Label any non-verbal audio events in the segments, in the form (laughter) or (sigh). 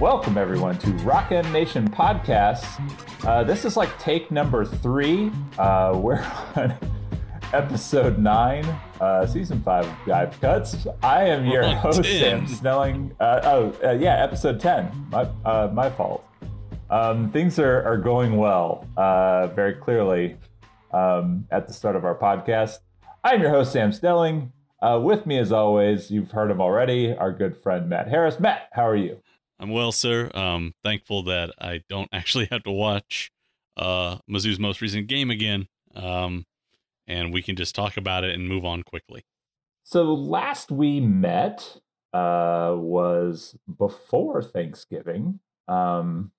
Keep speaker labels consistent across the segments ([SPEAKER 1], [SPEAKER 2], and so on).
[SPEAKER 1] Welcome, everyone, to Rock M Nation Podcasts. Uh, this is like take number three. Uh, we're (laughs) on episode nine, uh, season five of Dive Cuts. I am your host, 10. Sam Snelling. Uh, oh, uh, yeah, episode 10. My, uh, my fault. Um, things are, are going well, very clearly, um, at the start of our podcast. I'm your host, Sam Snelling. with me, as always, you've heard him already, our good friend Matt Harris. Matt, how are you?
[SPEAKER 2] I'm well, sir. Um, thankful that I don't (laughs) actually have to watch uh, Mizzou's most recent game again, um, and we can just talk about it and move on quickly.
[SPEAKER 1] So last we met uh, was before Thanksgiving. Um,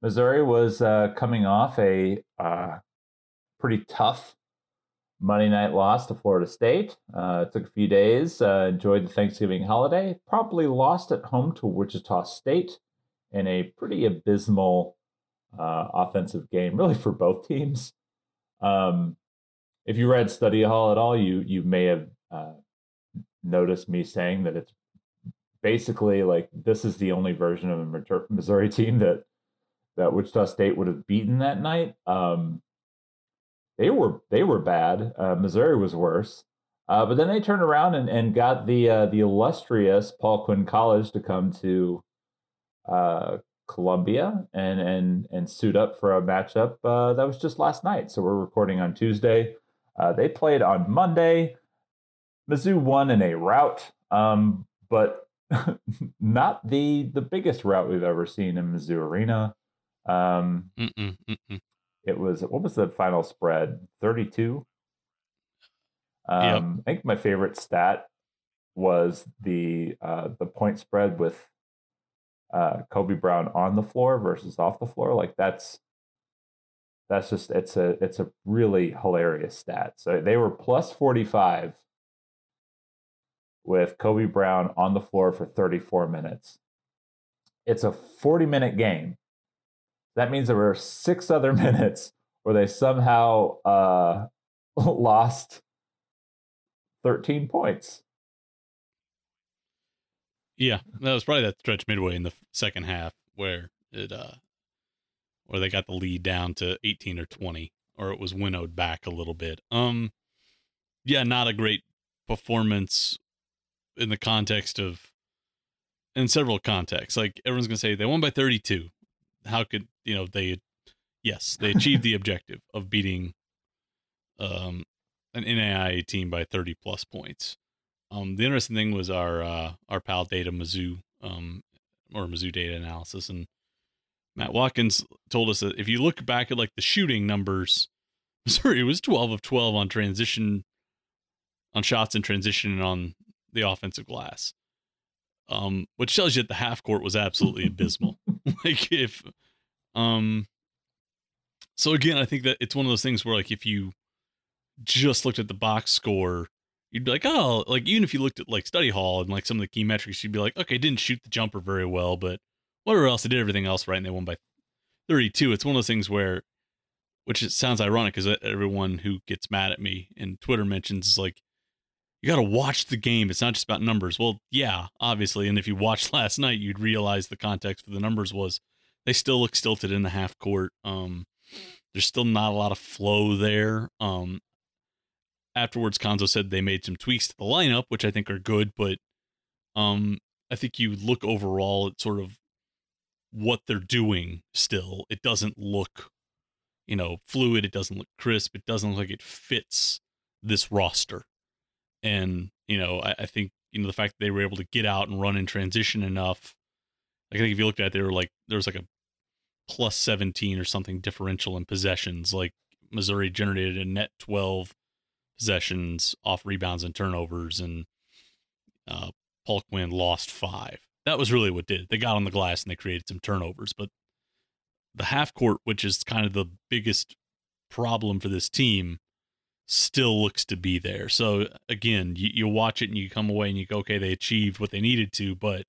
[SPEAKER 1] Missouri was uh, coming off a uh, pretty tough Monday night loss to Florida State. Uh, took a few days. Uh, enjoyed the Thanksgiving holiday. Probably lost at home to Wichita State in a pretty abysmal uh, offensive game, really for both (laughs) teams. Um, if you read Study Hall at all, you you may have uh, noticed me saying that it's basically like this is the only version of a Missouri team that that Wichita State would have beaten that night. Um, they were they were bad. Uh, Missouri was worse. Uh, but then they turned around and, and got the uh, the illustrious Paul Quinn College to come to uh, Columbia and and and suit up for a matchup uh, that was just last night. So we're recording on Tuesday. Uh, they played on Monday. Mizzou won in a rout, um, but (laughs) not the the biggest rout we've ever seen in Mizzou Arena. Um, mm-mm, mm-mm. It was what was the final spread? Thirty two. Um, yep. I think my favorite stat was the uh, the point spread with uh, Kobe Brown on the floor versus off the floor. Like that's that's just it's a it's a really hilarious stat. So they were plus forty five with Kobe Brown on the floor for 34 minutes. It's a 40 minute game. That means there were six other (laughs) minutes where they somehow uh, (laughs) lost 13 points.
[SPEAKER 2] Yeah, that was probably that stretch midway in the second half where it uh where they got the lead down to 18 or 20 or it was winnowed back a little bit. Um yeah, not a great performance in the context of in several contexts. Like everyone's going to say they won by 32 how could you know they yes they (laughs) achieved the objective of beating um an NAIA team by 30 plus points. Um, the interesting thing was our uh, our pal Data Mizzou um, or Mizzou data analysis, and Matt Watkins told us that if you look back at like the shooting numbers, (laughs) sorry, it was 12 of 12 on transition, on shots in transition and on the offensive glass um, which tells you that the half court was absolutely abysmal. (laughs) like if, um, so again, I think that it's one of those things where like if you just looked at the box score, you'd be like, oh, like even if you looked at like study hall and like some of the key metrics, you'd be like, okay, didn't shoot the jumper very well, but whatever else, they did everything else right, and they won by 32. It's one of those things where, which it sounds ironic because everyone who gets mad at me in Twitter mentions is like, you got to watch the game. It's not just about numbers. Well, yeah, obviously. And if you watched (laughs) last night, you'd realize the context for the numbers was they still look stilted in the half court. Um, there's still not a lot of flow there. Um, afterwards, Cuonzo said they made some tweaks to the lineup, which I think are good, but um, I think you look overall at sort of what they're doing still. It doesn't look, you know, fluid. It doesn't look crisp. It doesn't look like it fits this roster. And, you know, I, I, think, you know, the fact that they were able to get out and run in transition enough. I think if you looked at it, they were like, there was like a plus 17 or something differential in possessions. Like Missouri generated a net 12 possessions off rebounds and turnovers, and uh, Paul Quinn lost five. That was really what did it. They got on the glass and they created some turnovers, but the half court, which is kind of the biggest problem for this team, still looks to be there. So again, you, you watch it and you come away and you go, okay, they achieved what they needed to, but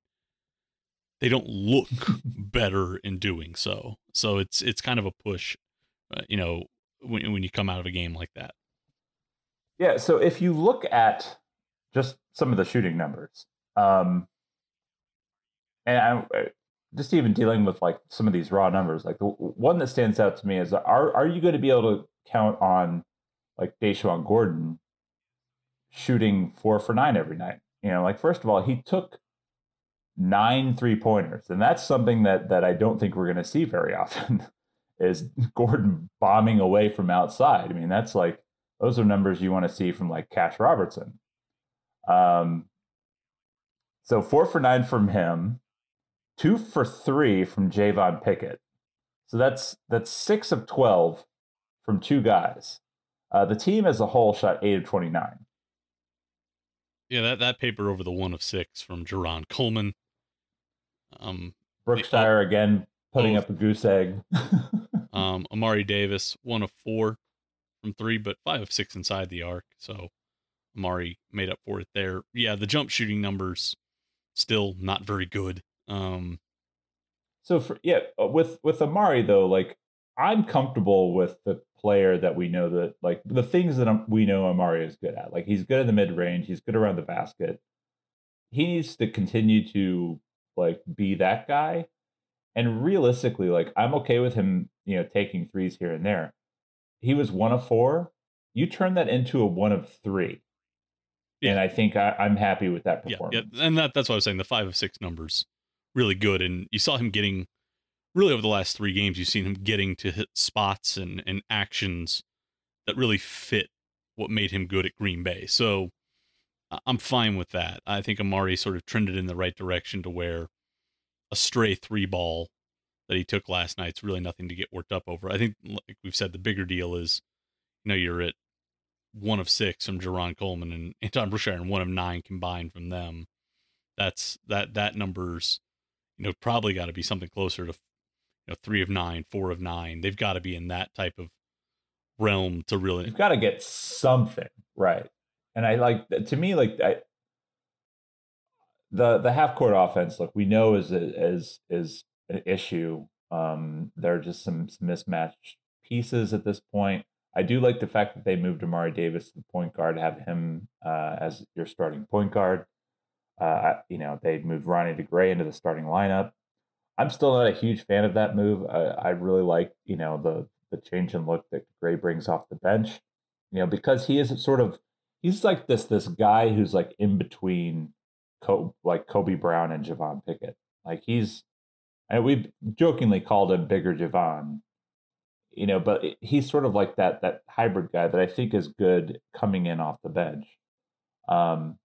[SPEAKER 2] they don't look (laughs) better in doing so. So it's it's kind of a push, uh, you know, when when you come out of a game like that.
[SPEAKER 1] Yeah. So if you look at just some of the shooting numbers, um, and I, uh, just even dealing with like some of these raw numbers, like the one that stands out to me is are are you going to be able to count on like DaJuan Gordon shooting four for nine every night? You know, like first of all, he took nine three pointers, and that's something that that I don't think we're going to see very often. (laughs) is Gordon bombing away from outside? I mean, that's like those are numbers you want to see from like Cash Robertson. Um, so four for nine from him, two for three from Javon Pickett. So that's that's six of twelve from two guys. Uh, the team as a whole shot eight of twenty nine.
[SPEAKER 2] Yeah, that, that paper over the one of six from Jarron Coleman. Um,
[SPEAKER 1] Brookshire uh, again putting up a goose egg. (laughs)
[SPEAKER 2] um, Amari Davis one of four from three, but five of six inside the arc. So Amari made up for it there. Yeah, the jump shooting numbers still not very good. Um,
[SPEAKER 1] so for yeah, uh, with with Amari though, like I'm comfortable with the player that we know that like the things that we know Amari is good at. Like he's good in the mid range, he's good around the basket. He needs to continue to like be that guy. And realistically, like I'm okay with him, you know, taking threes here and there. He was one of four. You turn that into a one of three. Yeah. And I think I, am happy with that performance.
[SPEAKER 2] Yeah, yeah. and that, that's what I was saying. The five of six numbers really good. And you saw him getting really over the last three games, you've seen him getting to hit spots and, and actions that really fit what made him good at Green Bay. So I'm fine with that. I think Amari sort of trended in the right direction to where a stray three ball that he took last night's really nothing to get worked up over. I think, like we've said, the bigger deal is, you know, you're at one of six from Jarron Coleman and Anton Brookshire and one of nine combined from them. That's that that number's you know, probably got to be something closer to, you know, three of nine, four of nine. They've got to be in that type of realm to really.
[SPEAKER 1] You've got to get something right, and I like to me like I, the the half court offense. Look, we know is is is an issue. Um, there are just some, some mismatched pieces at this point. I do like the fact that they moved Amari Davis to the point guard, have him uh, as your starting point guard. Uh, you know, they moved Ronnie DeGray into the starting lineup. I'm still not a huge fan of that move. I, I really like, you know, the the change in look that Gray brings off the bench. You know, because he is sort of he's like this this guy who's like in between, Co- like Kobe Brown and Javon Pickett. Like he's, and we've jokingly called him Bigger Javon. You know, but he's sort of like that that hybrid guy that I think is good coming in off the bench. Um,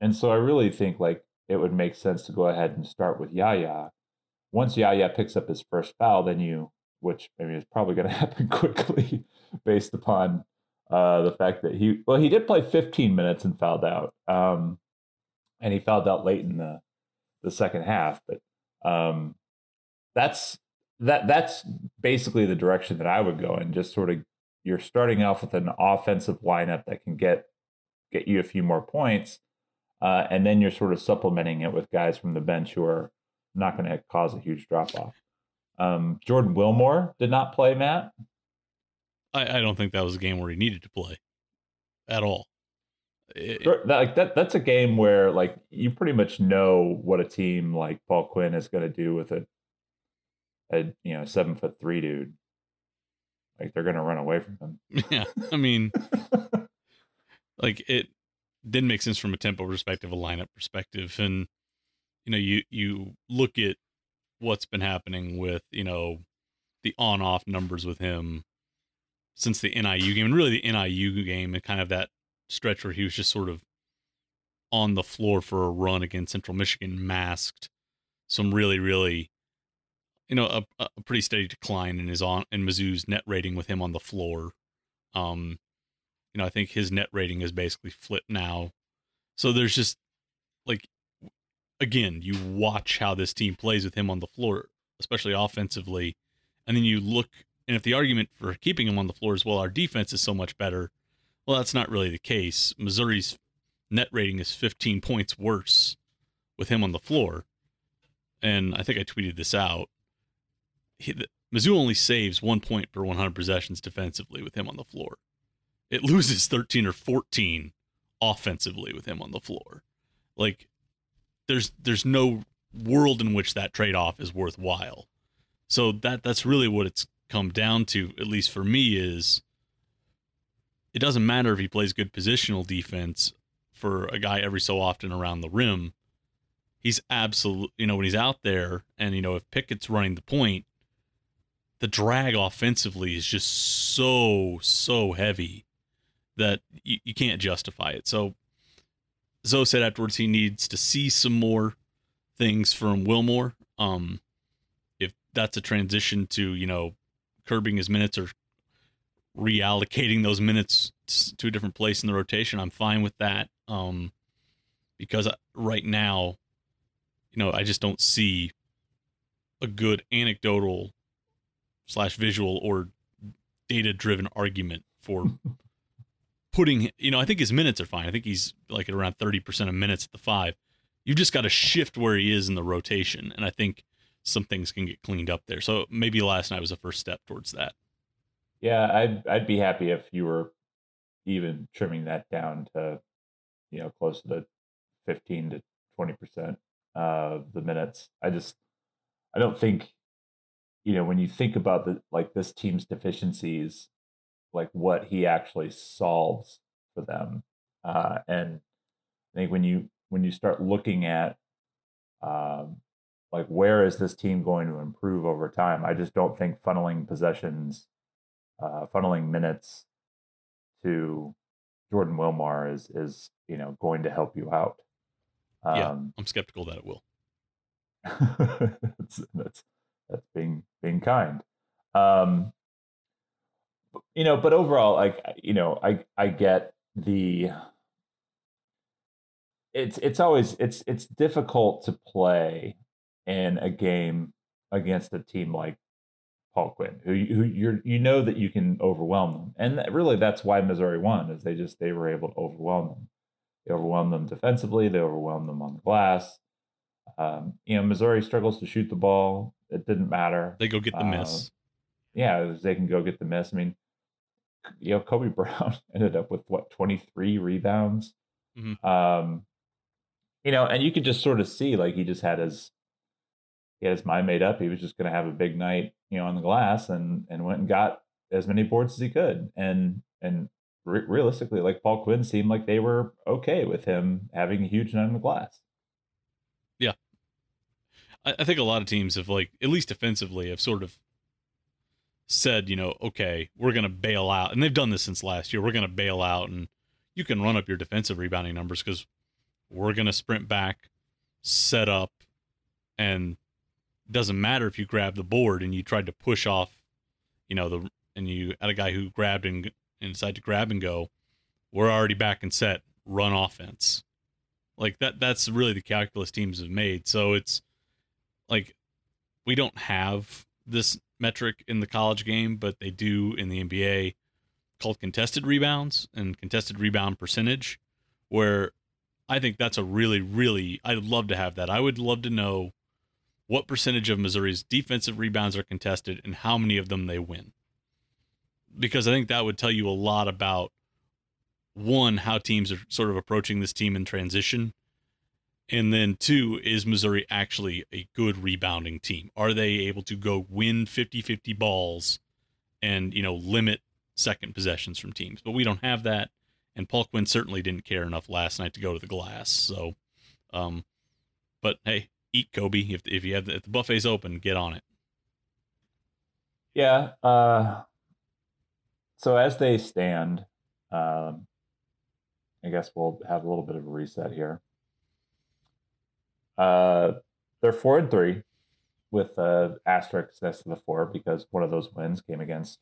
[SPEAKER 1] and so I really think like it would make sense to go ahead and start with Yaya. Once Yaya picks up his first foul, then you, which I mean is probably going (laughs) to happen quickly, based upon uh, the fact that he, well, he did play 15 minutes and fouled out, um, and he fouled out late in the the second half. But um, that's that that's basically the direction that I would go in. Just sort of you're starting off with an offensive lineup that can get get you a few more points uh, and then you're sort of supplementing it with guys from the bench who are not going to cause a huge drop off. Um, Jordan Wilmore did not play, Matt.
[SPEAKER 2] I, I, don't think that was a game where he needed to play at all.
[SPEAKER 1] It, that, like that, that's a game where like you pretty much know what a team like Paul Quinn is going to do with a, a you know seven foot three dude. Like they're going to run away from him. (laughs)
[SPEAKER 2] Yeah, I mean, (laughs) like it didn't make sense from a tempo perspective, a lineup perspective, and you know, you you look at what's been happening with you know the on-off numbers with him since the NIU game, and really the NIU game, and kind of that stretch where he was just sort of on the floor for a run against Central Michigan, masked some really, really, you know, a, a pretty steady decline in his on in Mizzou's net rating with him on the floor Um, you know, I think his net rating is basically flipped now. So there's just like again, you watch how this team plays with him on the floor, especially offensively, and then you look and if the argument for keeping him on the floor is well, our defense is so much better, well, that's not really the case. Missouri's net rating is 15 points worse with him on the floor. And I think I tweeted this out. He, the, Mizzou only saves one point per 100 possessions defensively with him on the floor. It (laughs) loses 13 or 14 offensively with him on the floor. Like there's there's no world in which that trade-off is worthwhile. So that that's really what it's come down to at least for me is it doesn't matter if he plays good positional defense for a guy every so often around the rim. He's absolute, you know, when he's out there and, you know, if Pickett's running the point, the drag offensively is just so, so heavy that you, you can't justify it. So Zoe said afterwards he needs to see some more things from Wilmore. Um, if that's a transition to, you know, curbing his minutes or reallocating those minutes to a different place in the rotation, I'm fine with that. Um, because right now, you know, I just don't see a good anecdotal slash visual or data driven argument for (laughs) putting, you know, I think his minutes are fine. I think he's like at around 30% of minutes at the five. You've just got to shift where he is in the rotation. And I think some things can get cleaned up there. So maybe last night was the first step towards that.
[SPEAKER 1] Yeah, I'd I'd be happy if you were even trimming that down to, you know, close to the fifteen to twenty percent of the minutes. I just I don't think, you know, when you think about the like this team's deficiencies, like what he actually solves for them, uh, and I think when you when you start looking at um, like where is this team going to improve over time, I just don't think funneling possessions uh, funneling minutes to Jordan Wilmore is is you know going to help you out.
[SPEAKER 2] Um, yeah, I'm skeptical that it will. (laughs)
[SPEAKER 1] that's, that's that's being being kind. Um, you know, but overall, like you know, I I get the. It's it's always it's it's difficult to play in a game against a team like Paul Quinn, who who you you know that you can overwhelm them, and that, really that's why Missouri won, is they just they were able to overwhelm them. They overwhelmed them defensively. They overwhelmed them on the glass. Um, you know, Missouri struggles to shoot the ball. It didn't matter.
[SPEAKER 2] They go get the uh, miss.
[SPEAKER 1] Yeah, they can go get the miss. I mean, you know, Kobe (laughs) Brown ended up with what twenty three rebounds. Mm-hmm. Um, you know, and you could just sort of see like he just had his he had his mind made up. He was just going to have a big night, you know, on the glass, and and went and got as many boards as he could. And and re- realistically, like Paul Quinn seemed like they were okay with him having a huge night on the glass.
[SPEAKER 2] Yeah, I, I think a lot of teams have like at least defensively have sort of said, you know, okay, we're going to bail out, and they've done this since last year. We're going to bail out, and you can run up your defensive rebounding numbers because we're going to sprint back, set up, and doesn't matter if you grab the board and you tried to push off, you know, the and you had a guy who grabbed and, and decided to grab and go, we're already back and set, run offense. Like that that's really the calculus teams have made. So it's like we don't have this metric in the college game, but they do in the NBA called contested rebounds and contested rebound percentage, where I think that's a really, really I'd love to have that. I would love to know what percentage of Missouri's defensive rebounds are contested and how many of them they win. Because I think that would tell you a lot about one, how teams are sort of approaching this team in transition. And then two, is Missouri actually a good rebounding team? Are they able to go win 50 50 balls and, you know, limit second possessions from teams? But we don't have that. And Paul Quinn certainly didn't care enough last night to go to the glass. So, um, but hey, eat Kobe. If if you have the, if the buffet's open, get on it.
[SPEAKER 1] Yeah. Uh, so as they stand, um, I guess we'll have a little bit of a reset here. Uh, they're four and three with uh, asterisk next to the four because one of those wins came against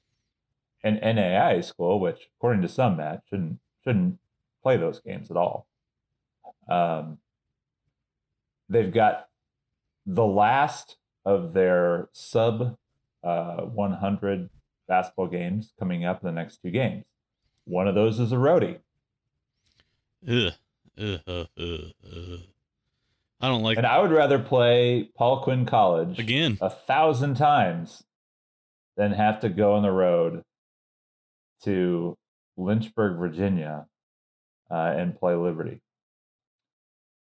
[SPEAKER 1] an NAI school, which according to some, Matt shouldn't shouldn't play those games at all. Um, they've got the last of their sub uh, 100 basketball games coming up in the next two games. One of those is a roadie.
[SPEAKER 2] Ugh, ugh. I don't like it.
[SPEAKER 1] And I would rather play Paul Quinn College
[SPEAKER 2] again.
[SPEAKER 1] a thousand times than have to go on the road to Lynchburg, Virginia, uh, and play Liberty.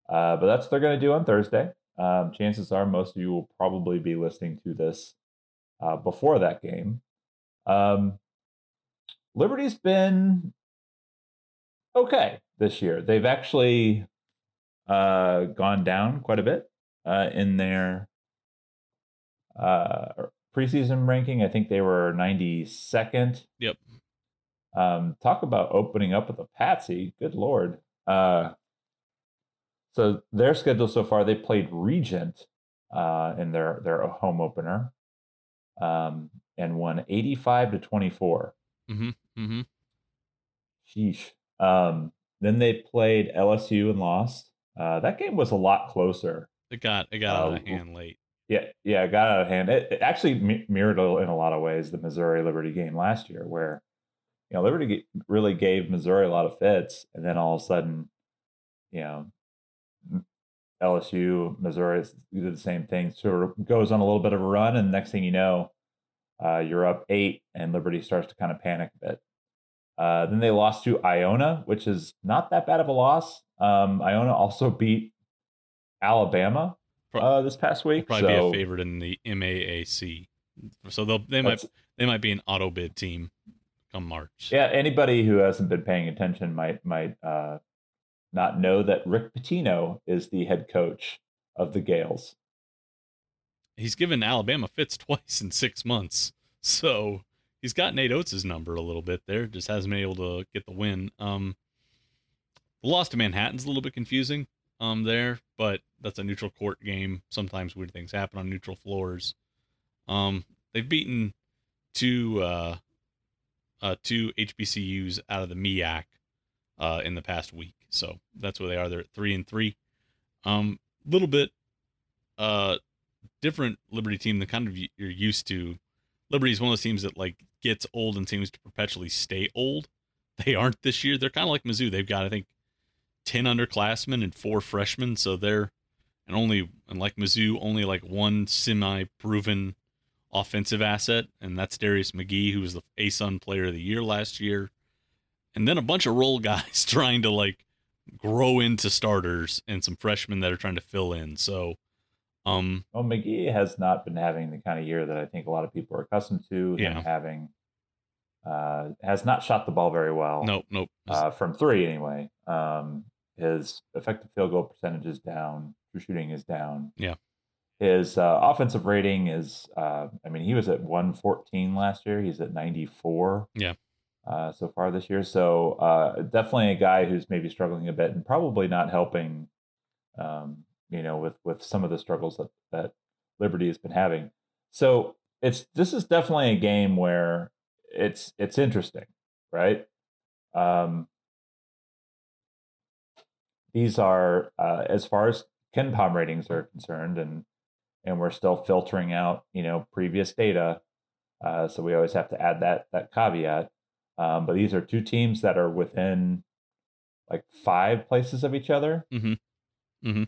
[SPEAKER 1] Uh, but that's what they're going to do on Thursday. Um, chances are most of you will probably be listening to this uh, before that game. Um, Liberty's been okay this year. They've actually uh, gone down quite a bit uh, in their uh, preseason ranking. I think they were 92nd.
[SPEAKER 2] Yep.
[SPEAKER 1] Um, talk about opening up with a patsy. Good lord. Uh, so their schedule so far, they played Regent uh, in their their home opener, um, and won 85 to 24.
[SPEAKER 2] Mm-hmm. Mm-hmm.
[SPEAKER 1] Sheesh. Um, then they played LSU and lost. Uh, that game was a lot closer.
[SPEAKER 2] It got it got out
[SPEAKER 1] Uh,
[SPEAKER 2] of hand late.
[SPEAKER 1] Yeah, yeah, it got out of hand. It, it actually mi- mirrored in a lot of ways the Missouri Liberty game last year, where you know Liberty really gave Missouri a lot of fits, and then all of a sudden, you know, LSU, Missouri did the same thing. Sort of goes on a little bit of a run, and next thing you know, uh, you're up eight, and Liberty starts to kind of panic a bit. Uh, then they lost to Iona, which is not that bad of a loss. Um, Iona also beat Alabama uh, this past week.
[SPEAKER 2] probably
[SPEAKER 1] so
[SPEAKER 2] be a favorite in the MAAC. So they'll they might
[SPEAKER 1] that's-
[SPEAKER 2] they might be an auto bid team come March.
[SPEAKER 1] yeah, anybody who hasn't been paying attention might might uh, not know that Rick Pitino is the head coach of the Gaels.
[SPEAKER 2] He's given Alabama fits twice in six months. So he's got Nate Oats' number a little bit there. Just hasn't been able to get the win. Um, the loss to Manhattan's a little bit confusing um, there, but that's a neutral court game. Sometimes weird things happen on neutral floors. Um, they've beaten two uh, uh, two HBCUs out of the MEAC uh, in the past week, so that's where they are. They're at three and three. Um, little bit uh different Liberty team than kind of you're used to. Liberty is one of those teams that like gets old and seems to perpetually stay old. They aren't this year. They're kind of like Mizzou. They've got I think ten underclassmen and four freshmen, so they're and only and like Mizzou, only like one semi-proven offensive asset, and that's Darius McGee, who was the ASUN Player of the Year last year, and then a bunch of role (laughs) guys trying to like grow into starters and some freshmen that are trying to fill in. So, um,
[SPEAKER 1] Well, McGee has not been having the kind of year that I think a lot of people are accustomed to.
[SPEAKER 2] Yeah.
[SPEAKER 1] having uh, has not shot the ball very well.
[SPEAKER 2] nope, nope.
[SPEAKER 1] uh, from three anyway. Um, his effective field goal percentage is down. True shooting is down.
[SPEAKER 2] Yeah.
[SPEAKER 1] His uh, offensive rating is, uh, I mean, he was at 114 last year. He's at 94.
[SPEAKER 2] Yeah.
[SPEAKER 1] Uh, so far this year. So uh, definitely a guy who's maybe struggling a bit and probably not helping, um, you know, with with some of the struggles that that Liberty has been having. So it's this is definitely a game where it's it's interesting, right? Um, these are uh, as far as KenPom ratings are concerned, and and we're still filtering out, you know, previous data. Uh, so we always have to add that that caveat. Um, but these are two teams that are within like five places of each other.
[SPEAKER 2] Mhm. Mhm.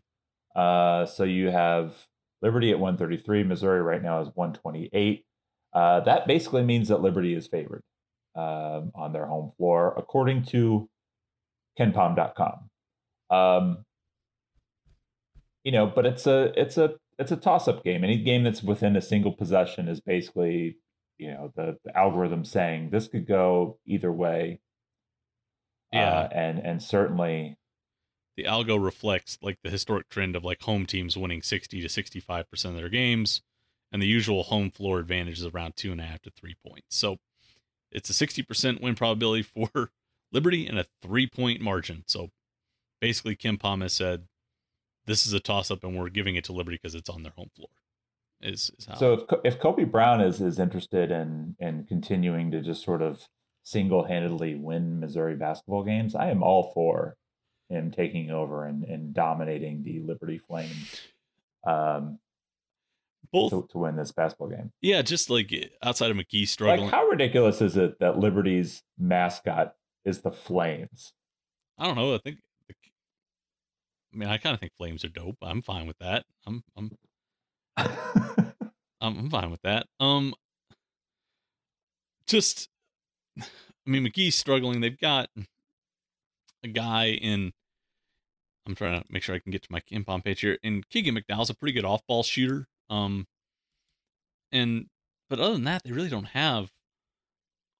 [SPEAKER 1] Uh, so you have Liberty at 133. Missouri right now is 128. Uh, that basically means that Liberty is favored um, on their home floor, according to KenPom.com. Um, you know, but it's a it's a it's a toss up game. Any game that's within a single possession is basically you know the, the algorithm saying this could go either way.
[SPEAKER 2] Yeah.
[SPEAKER 1] uh, and and certainly
[SPEAKER 2] the algo reflects like the historic trend of like home teams winning 60 to 65 percent of their games and the usual home floor advantage is around two and a half to three points so it's a 60 percent win probability for (laughs) liberty and a three point margin so basically KenPom has said this is a toss up and we're giving it to liberty because it's on their home floor Is, is how.
[SPEAKER 1] So if if Kobe Brown is is interested in in continuing to just sort of single handedly win Missouri basketball games, I am all for him taking over and, and dominating the Liberty Flames. Um,
[SPEAKER 2] both
[SPEAKER 1] to, to, win this basketball game.
[SPEAKER 2] Yeah, just like eh, outside of McGee struggling.
[SPEAKER 1] Like how ridiculous is it that Liberty's mascot is the Flames?
[SPEAKER 2] I don't know. I think I mean, I kind of think flames are dope. I'm fine with that. I'm I'm (laughs) I'm, I'm fine with that. Um, just, I mean, McGee's struggling. They've got a guy in. I'm trying to make sure I can get to my KenPom page here. And Keegan McDowell's a pretty good off-ball shooter. Um, and but other than that, they really don't have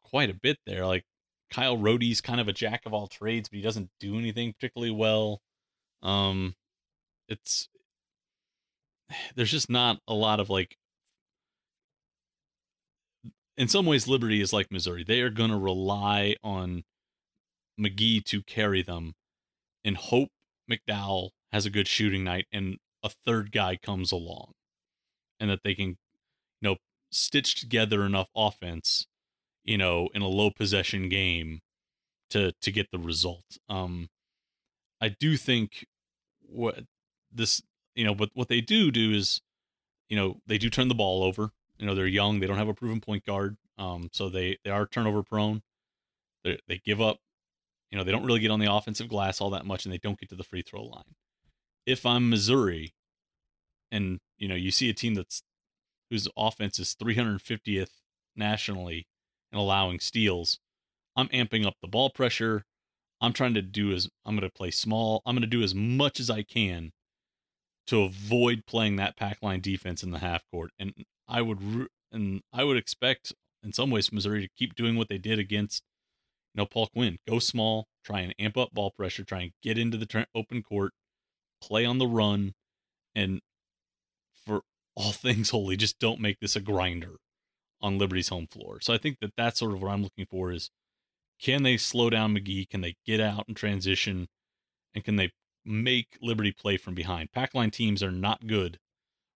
[SPEAKER 2] quite a bit there. Like Kyle Rode's kind of a jack of all trades, but he doesn't do anything particularly well. Um, it's (sighs) there's just not a lot of like. In some ways, Liberty is like Missouri. They are going to rely on McGee to carry them, and hope McDowell has a good shooting night and a third guy comes along, and that they can, you know, stitch together enough offense, you know, in a low possession game to to get the result. Um, I do think what this you know, but what they do do is, you know, they do turn the ball over. You know, they're young. They don't have a proven point guard. Um, so they they are turnover prone. They they give up. You know, they don't really get on the offensive glass all that much, and they don't get to the free throw line. If I'm Missouri, and you know, you see a team that's whose offense is 350th nationally and allowing steals, I'm amping up the ball pressure. I'm trying to do as I'm going to play small. I'm going to do as much as I can to avoid playing that pack line defense in the half court. And I would and I would expect in some ways Missouri to keep doing what they did against you know Paul Quinn. Go small, try and amp up ball pressure, try and get into the open court, play on the run, and all (laughs) things holy, just don't make this a grinder on Liberty's home floor. So I think that that's sort of what I'm looking for is can they slow down McGee? Can they get out and transition? And can they make Liberty play from behind? Pack line teams are not good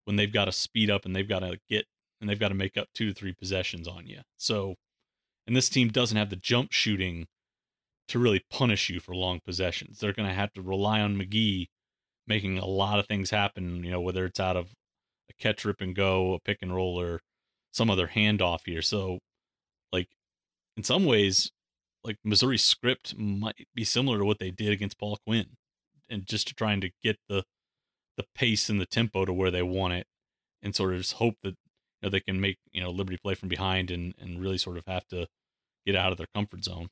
[SPEAKER 2] when they've got to speed up and they've got to get and they've got to make up two to three possessions on you. So, and this team doesn't have the jump shooting to really punish you for long possessions. They're going to have to rely on McGee making a lot of things happen, you know, whether it's out of a catch, rip, and go, a pick and roll, or some other handoff here. So, like, in some ways, like Missouri script might be similar to what they did against Paul Quinn, and just trying to get the the pace and the tempo to where they want it, and sort of just hope that you know they can make you know Liberty play from behind and and really sort of have to get out of their comfort zone.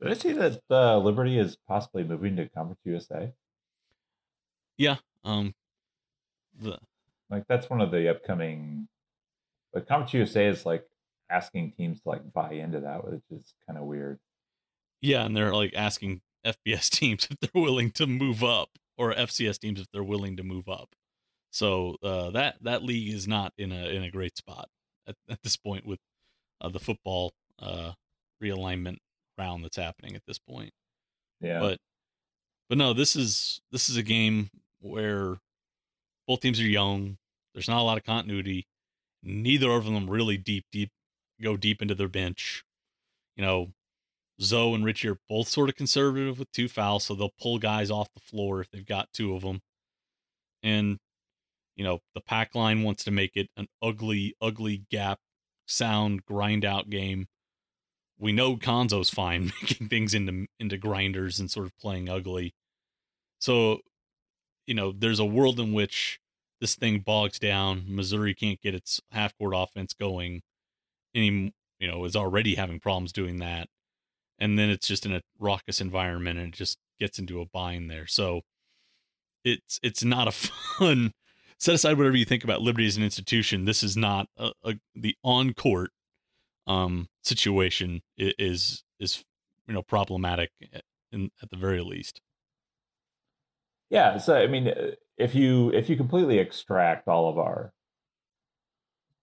[SPEAKER 1] Did I see that uh, Liberty is possibly moving to Conference USA?
[SPEAKER 2] Yeah, um, the
[SPEAKER 1] like that's one of the upcoming. Like Conference USA is like asking teams to like buy into that, which is kind of weird.
[SPEAKER 2] Yeah, and they're like asking FBS (laughs) teams if they're willing to move up, or FCS teams if they're willing to move up. So uh, that that league is not in a in a great spot at, at this point with uh, the football uh, realignment round that's happening at this point.
[SPEAKER 1] Yeah,
[SPEAKER 2] but but no, this is this is a game where both teams are young. There's not a lot of continuity. Neither of them really deep deep go deep into their bench. You know, Zoe and Ritchie are both sort of conservative with two fouls, so they'll pull guys off the floor if they've got two of them. And, you know, the pack line wants to make it an ugly, ugly gap sound grind out game. We know Cuonzo's fine (laughs) making things into into grinders and sort of playing ugly. So, you know, there's a world in which this thing bogs down. Missouri can't get its half court offense going any you know is already having problems doing that and then it's just in a raucous environment and it just gets into a bind there so it's it's not a (laughs) fun set aside whatever you think about liberty as an institution this is not a, a the on court um situation is is you know problematic in, at the very least
[SPEAKER 1] yeah so i mean uh, if you if you completely extract all of our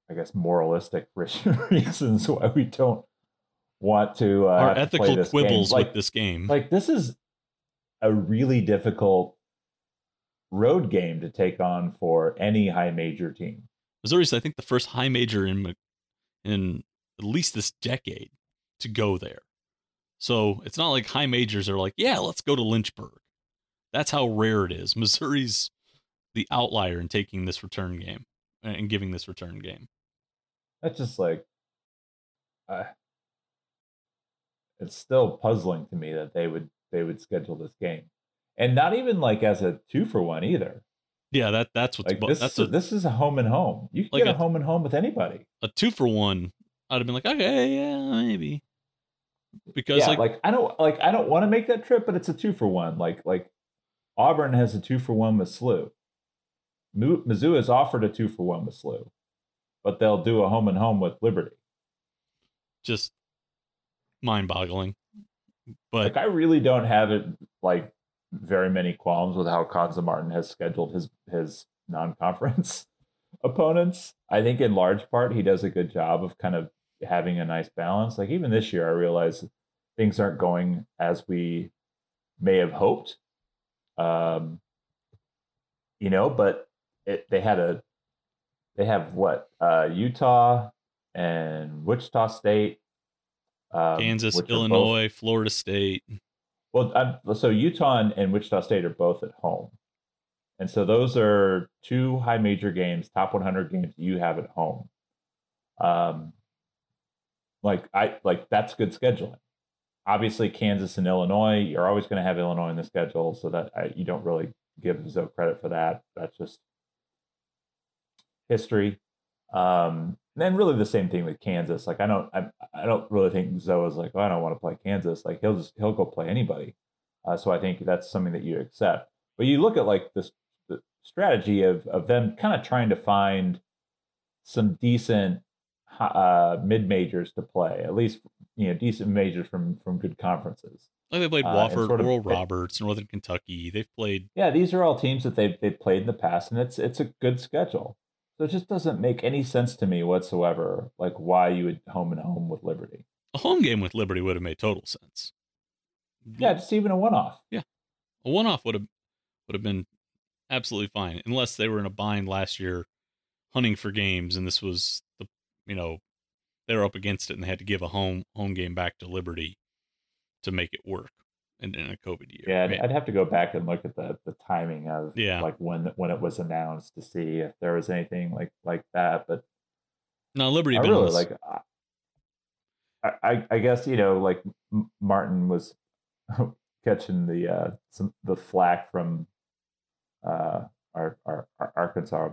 [SPEAKER 1] I guess, moralistic (laughs) reasons why we don't want to. Uh,
[SPEAKER 2] Our ethical
[SPEAKER 1] to
[SPEAKER 2] quibbles
[SPEAKER 1] like,
[SPEAKER 2] with this game.
[SPEAKER 1] Like this is a really difficult road game to take on for any high major team.
[SPEAKER 2] Missouri's, I think, the first high major in in at least this decade to go there. So it's not like high majors are like, yeah, let's go to Lynchburg. That's how rare it is. (laughs) Missouri's the outlier in taking this return game and giving this return game.
[SPEAKER 1] That's just like, uh, it's still puzzling to me that they would they would schedule this game, and not even like as a two for one either.
[SPEAKER 2] Yeah, that that's what's
[SPEAKER 1] like this.
[SPEAKER 2] that's
[SPEAKER 1] a, this is a home and home. You can like get a, a, home and home with anybody.
[SPEAKER 2] A two for one, I'd have been like, okay, yeah, maybe. Because
[SPEAKER 1] yeah,
[SPEAKER 2] like,
[SPEAKER 1] like I don't like I don't want to make that trip, but it's a two for one. Like like Auburn has a two for one with SLU. Mizzou has offered a two for one with SLU, but they'll do a home and home with Liberty.
[SPEAKER 2] Just mind boggling. But
[SPEAKER 1] like I really don't have it like very many qualms with how Cuonzo Martin has scheduled his his non-conference (laughs) opponents. I think in large part he does a good job of kind of having a nice balance. Like even this year, I realize things aren't going as we may have hoped. Um, you know, but it, they had a they have what uh, Utah and Wichita State,
[SPEAKER 2] um, Kansas, Illinois, both, Florida State.
[SPEAKER 1] Well, I'm, so Utah and, and Wichita State are both at home. And so those are two high major games, top 100 games you have at home. Um, like I like that's good scheduling. Obviously, Kansas and Illinois, you're always going to have Illinois in the schedule, so that I, you don't really give Zoe credit for that. That's just history. Um, and then really the same thing with Kansas. Like I don't, I, I don't really think Zoe is like, oh, I don't want to play Kansas. Like he'll just he'll go play anybody. Uh, so I think that's something that you accept. But you look at like this the strategy of of them kind of trying to find some decent uh, mid majors to play, at least you know decent majors from from good conferences.
[SPEAKER 2] Like they played uh, Wofford, sort of, Oral Roberts, Northern Kentucky. They've played.
[SPEAKER 1] Yeah, these are all teams that they've they've played in the past, and it's it's a good schedule. So it just doesn't make any sense to me whatsoever, like why you would home and home with Liberty.
[SPEAKER 2] A home game with Liberty would have made total sense.
[SPEAKER 1] Yeah, just even a one off.
[SPEAKER 2] Yeah, a one off would have would have been absolutely fine, unless they were in a bind last year, hunting for games, and this was the you know they were up against it and they had to give a home home game back to Liberty to make it work in, in a COVID year.
[SPEAKER 1] Yeah, mean, I'd have to go back and look at the the timing of
[SPEAKER 2] yeah.
[SPEAKER 1] like when when it was announced to see if there was anything like like that. But
[SPEAKER 2] no, Liberty.
[SPEAKER 1] I really like. I, I I guess you know like Martin was (laughs) catching the uh some the flack from uh our our, our Arkansas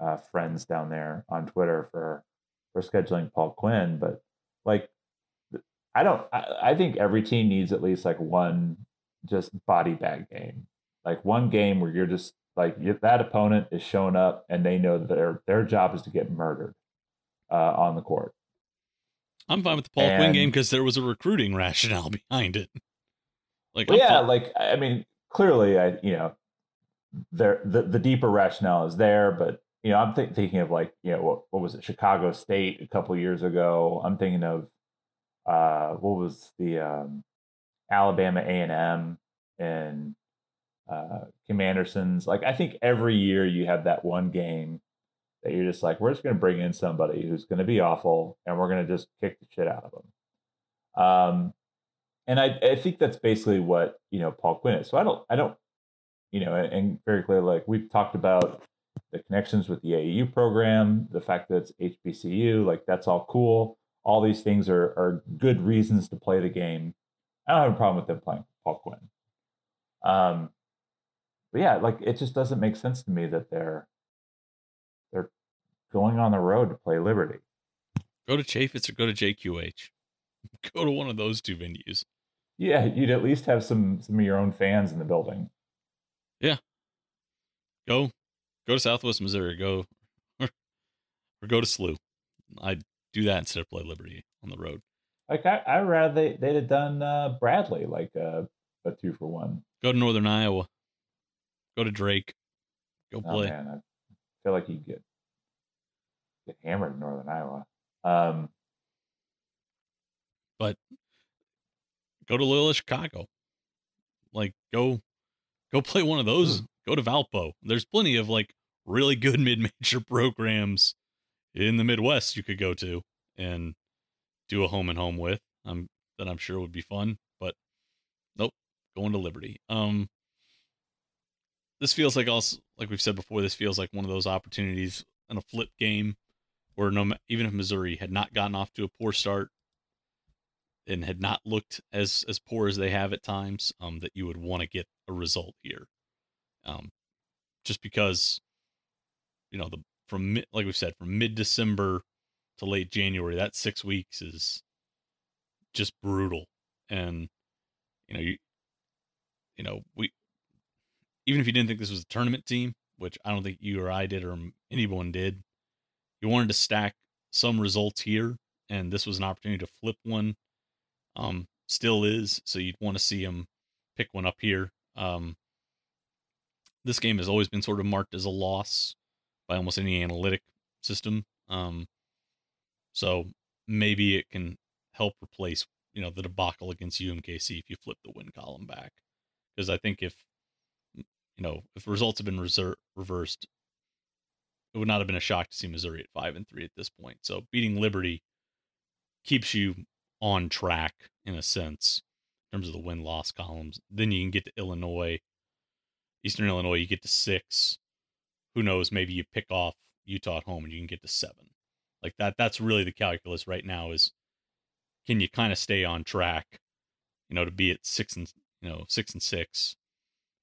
[SPEAKER 1] uh, friends down there on Twitter for for scheduling Paul Quinn, but like I don't. I, I think every team needs at least like one just body bag game, like one game where you're just like if that opponent is showing up and they know that their their job is to get murdered uh, on the court.
[SPEAKER 2] I'm fine with the Paul and, Quinn game because there was a recruiting (laughs) rationale behind it.
[SPEAKER 1] Like, well, yeah, fine. like I mean, clearly, I you know, there the the deeper rationale is there, but you know, I'm th- thinking of like you know what, what was it, Chicago State a couple years ago. I'm thinking of uh, what was the um, Alabama A and M and uh, Kim Anderson's. Like I think every year you have that one game that you're just like, we're just going to bring in somebody who's going to be awful, and we're going to just kick the shit out of them. Um, and I, I think that's basically what you know Paul Quinn is. So I don't, I don't, you know, and, and very clearly, like we've talked about the connections with the AAU program, the fact that it's HBCU, like that's all cool all these things are are good reasons to play the game. I don't have a problem with them playing Paul Quinn. Um, but yeah, like it just doesn't make sense to me that they're they're going on the road to play Liberty.
[SPEAKER 2] Go to Chaifetz or go to JQH. (laughs) Go to one of those two venues.
[SPEAKER 1] Yeah, you'd at least have some some of your own fans in the building.
[SPEAKER 2] Yeah. Go go to Southwest Missouri. Go or, (laughs) or go to SLU. I'd do that instead of play Liberty on the road.
[SPEAKER 1] Like I, I rather they they'd have done uh, Bradley like uh, a two for one.
[SPEAKER 2] Go to Northern Iowa. Go to Drake. Go
[SPEAKER 1] oh,
[SPEAKER 2] play.
[SPEAKER 1] Man, I feel like you get get hammered in Northern Iowa. Um,
[SPEAKER 2] but go to Loyola Chicago. Like go go play one of those go to Valpo. There's plenty of like really good (laughs) mid-major programs in the Midwest you could go to and do a home and home with. Um, that I'm sure would be fun, but nope, going to Liberty. Um, this feels like also like we've said before. This feels like one of those opportunities in a flip game where no, even if Missouri had not gotten off to a poor start and had not looked as as poor as they have at times, um, that you would want to get a result here, um, just because, you know, the from like we've said from mid December to late January, that six weeks is just brutal, and you know you, you know we, even if you didn't think this was a tournament team, which I don't think you or I did or anyone did, you wanted to stack some results here, and this was an opportunity to flip one um, still is. So you'd want to see him pick one up here. Um, this game has always been sort of marked as a loss by almost any analytic system. Um, so maybe it can help replace, you know, the debacle against UMKC if you flip the win column back. Because I think if, you know, if results have been reser- reversed, it would not have been a shock to see Missouri at five and three at this point. So beating Liberty keeps you on track in a sense in terms of the win loss columns. Then you can get to Illinois, Eastern Illinois, you get to six. Who knows? Maybe you pick off Utah at home and you can get to seven. Like that, that's really the calculus right now is can you kind of stay on track, you know, to be at six and, you know, six and six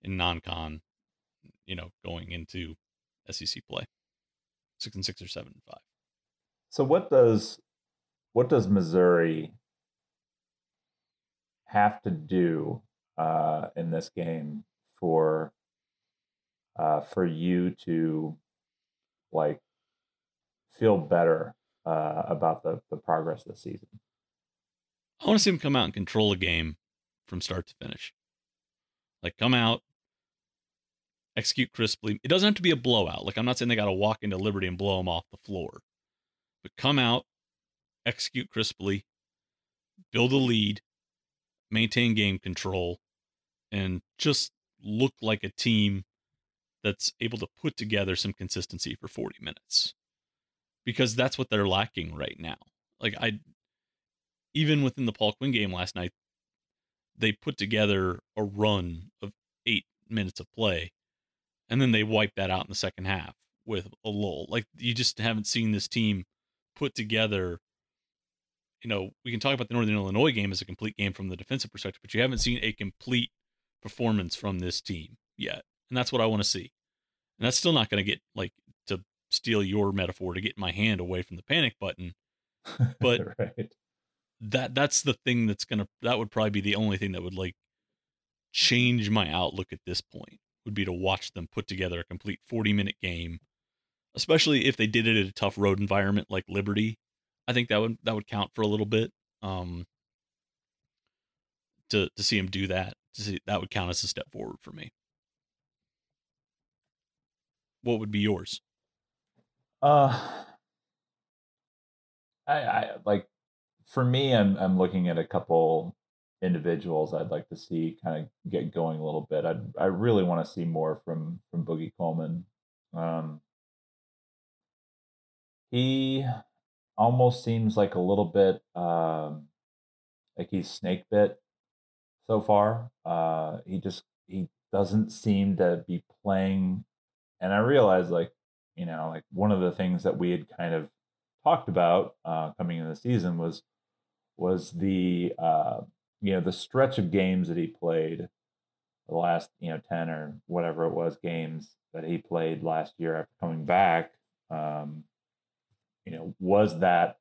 [SPEAKER 2] in non con, you know, going into SEC play, six and six or seven and five.
[SPEAKER 1] So what does, what does Missouri have to do uh, in this game for uh, for you to like feel better uh, about the the progress this season?
[SPEAKER 2] I want to see him come out and control a game from start to finish. Like come out, execute crisply. It doesn't have to be a blowout. Like I'm not saying they got to walk into Liberty and blow them off the floor, but come out, execute crisply, build a lead, maintain game control, and just look like a team that's able to put together some consistency for 40 minutes. Because that's what they're lacking right now. Like I even within the Paul Quinn game last night, they put together a run of 8 minutes of play and then they wiped that out in the second half with a lull. Like you just haven't seen this team put together you know, we can talk about the Northern Illinois game as a complete game from the defensive perspective, but you haven't seen a complete performance from this team yet. And that's what I want to see. And that's still not going to get like to steal your metaphor to get my hand away from the panic button. (laughs) But right. that that's the thing that's going to that would probably be the only thing that would like change my outlook at this point would be to watch them put together a complete 40 minute game, especially if they did it at a tough road environment like Liberty I think that would that would count for a little bit. Um, to to see him do that, to see that would count as a step forward for me. What would be yours?
[SPEAKER 1] Uh, I, I like for me, I'm I'm looking at a couple individuals I'd like to see kind of get going a little bit. I I really want to see more from from Boogie Coleman. Um, he almost seems like a little bit um, like he's snake bit so far. Uh, he just he doesn't seem to be playing, and I realized like you know like one of the things that we had kind of talked about uh, coming into the season was was the uh, you know the stretch of games that he played the last you know 10 or whatever it was games that he played last year after coming back um, you know, was that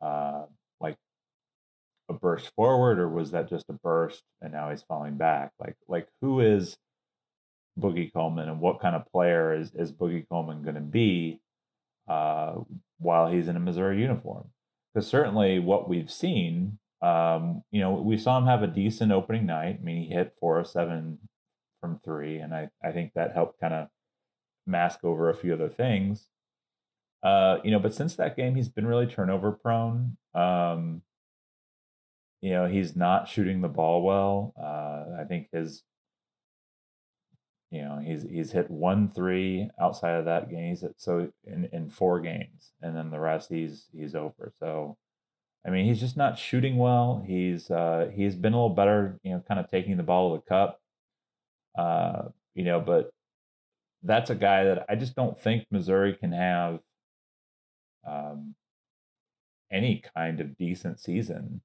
[SPEAKER 1] uh, like a burst forward or was that just a burst and now he's falling back? Like, like who is Boogie Coleman and what kind of player is, is Boogie Coleman going to be uh, while he's in a Missouri uniform? Because certainly what we've seen, um, you know, we saw him have a decent opening night. I mean, he hit four of seven from three, and I, I think that helped kind of mask over a few other things. Uh, you know, but since that game, he's been really turnover prone. Um, you know, he's not shooting the ball well. Uh, I think his you know, he's he's hit one three outside of that game. He's so in in four games, and then the rest he's he's over. So, I mean, he's just not shooting well. He's uh, he's been a little better, you know, kind of taking the ball to the cup. Uh, you know, but that's a guy that I just don't think Missouri can have um, any kind of decent season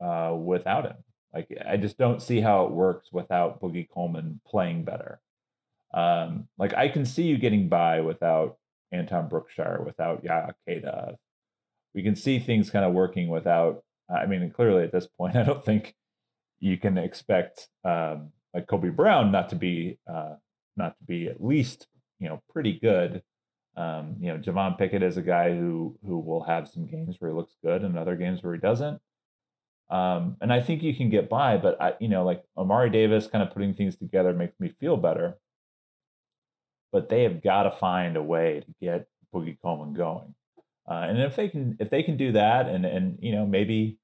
[SPEAKER 1] uh, without him. Like I just don't see how it works without Boogie Coleman playing better. Um, like I can see you getting by without Anton Brookshire, without Yaya Keita. We can see things kind of working without. I mean, clearly at this point, (laughs) I don't think you can expect um, like Kobe Brown not to be uh, not to be at least you know pretty good. Um, you know, Javon Pickett is a guy who who will have some games where he looks good and other games where he doesn't. Um, and I think you can get by, but I, you know, like Amari Davis kind of putting things together makes me feel better. But they have got to find a way to get Boogie Coleman going. Uh, and if they can, if they can do that, and and you know maybe,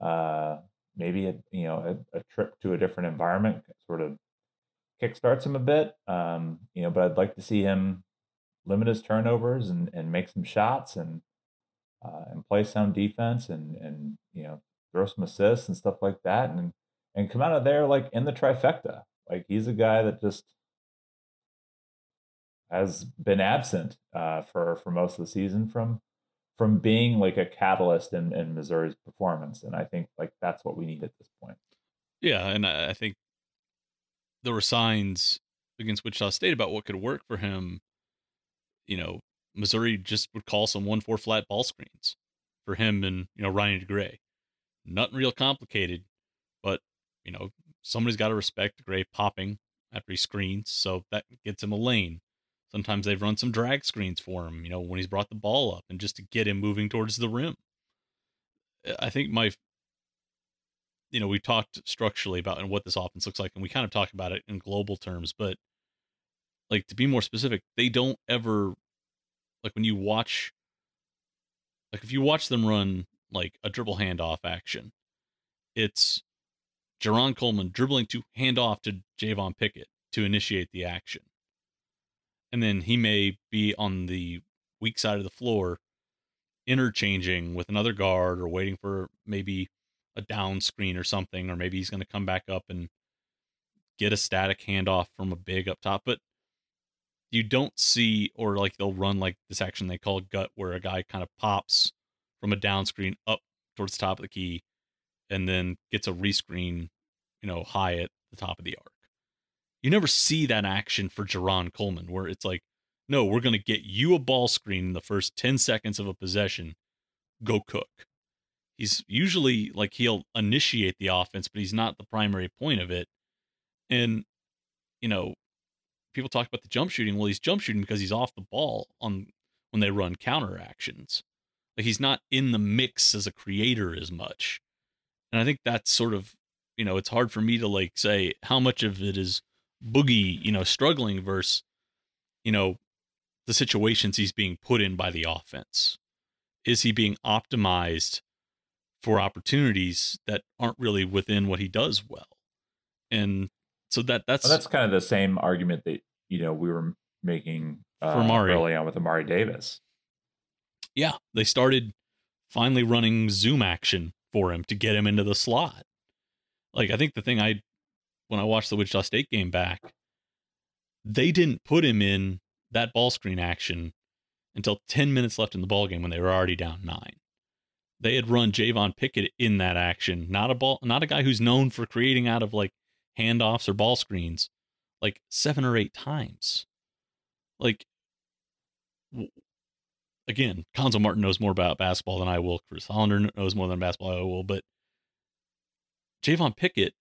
[SPEAKER 1] uh, maybe a, you know a, a trip to a different environment sort of kickstarts him a bit. Um, you know, but I'd like to see him limit his turnovers and and make some shots and uh, and play some defense and and you know throw some assists and stuff like that, and and come out of there like in the trifecta. Like he's a guy that just has been absent uh, for for most of the season from from being like a catalyst in, in Missouri's performance, and I think like that's what we need at this point.
[SPEAKER 2] Yeah, and I think there were signs against Wichita State about what could work for him. You know, Missouri just would call some one four flat ball screens for him and you know Ronnie DeGray. Nothing real complicated, but you know somebody's got to respect DeGray popping after he screens, so that gets him a lane. Sometimes they've run some drag screens for him, you know, when he's brought the ball up and just to get him moving towards the rim. Uh, I think my, you know, we talked structurally about and what this offense looks like, and we kind of talk about it in global terms, but like to be more specific, they don't ever, like when you watch, like if you watch them run like a dribble handoff action. It's Jarron Coleman dribbling to hand off to Javon Pickett to initiate the action. And then he may be on the weak side of the floor interchanging with another guard or waiting for maybe a down screen or something, or maybe he's going to come back up and get a static handoff from a big up top. But you don't see, or like they'll run like this action they call gut, where a guy kind of pops from a down screen up towards the top of the key and then gets a rescreen, you know, high at the top of the arc. You never see that action for Jarron Coleman where it's like, no, we're going to get you a ball screen in the first 10 seconds of a possession. Go cook. He's usually like he'll initiate the offense, but he's not the primary point of it. And, you know, people talk about the jump shooting. Well, he's jump shooting because he's off the ball on when they run counter actions. Like he's not in the mix as a creator as much. And I think that's sort of, you know, it's hard for me to like say how much of it is Boogie, you know, struggling versus, you know, the situations he's being put in by the offense. Is he being optimized for opportunities that aren't really within what he does well? And so that that's
[SPEAKER 1] well, that's kind of the same argument that you know we were making uh, for Mari. early on with Amari Davis
[SPEAKER 2] yeah, they started finally running zoom action for him to get him into the slot. Like I think the thing I when I watched the Wichita State game back, they didn't put him in that ball screen action until 10 minutes left in the ball game when they were already down 9. They had run Javon Pickett in that action, not a ball not a guy who's known for creating out of like handoffs or ball screens like 7 or 8 times. Like again, Cuonzo Martin knows more about basketball than I will. Chris Hollander knows more than basketball I will. But Javon Pickett,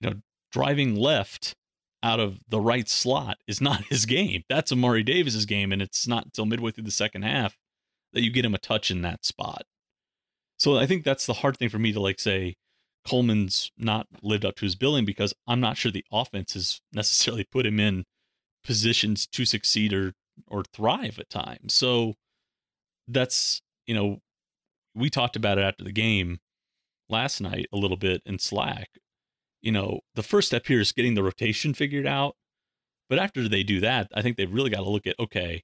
[SPEAKER 2] you know, driving left out of the right slot is not (laughs) his game. That's Amari Davis's game, and it's not until midway through the second half that you get him a touch in that spot. So I think that's the hard thing for me to like say Coleman's not lived up to his billing because I'm not sure the offense has (laughs) necessarily put him in positions to succeed or or thrive at times. So that's, you know, we talked about it after the game last night a little bit in Slack. You know, the first step here is getting the rotation figured out But after they do that, I think they've really got to look at okay,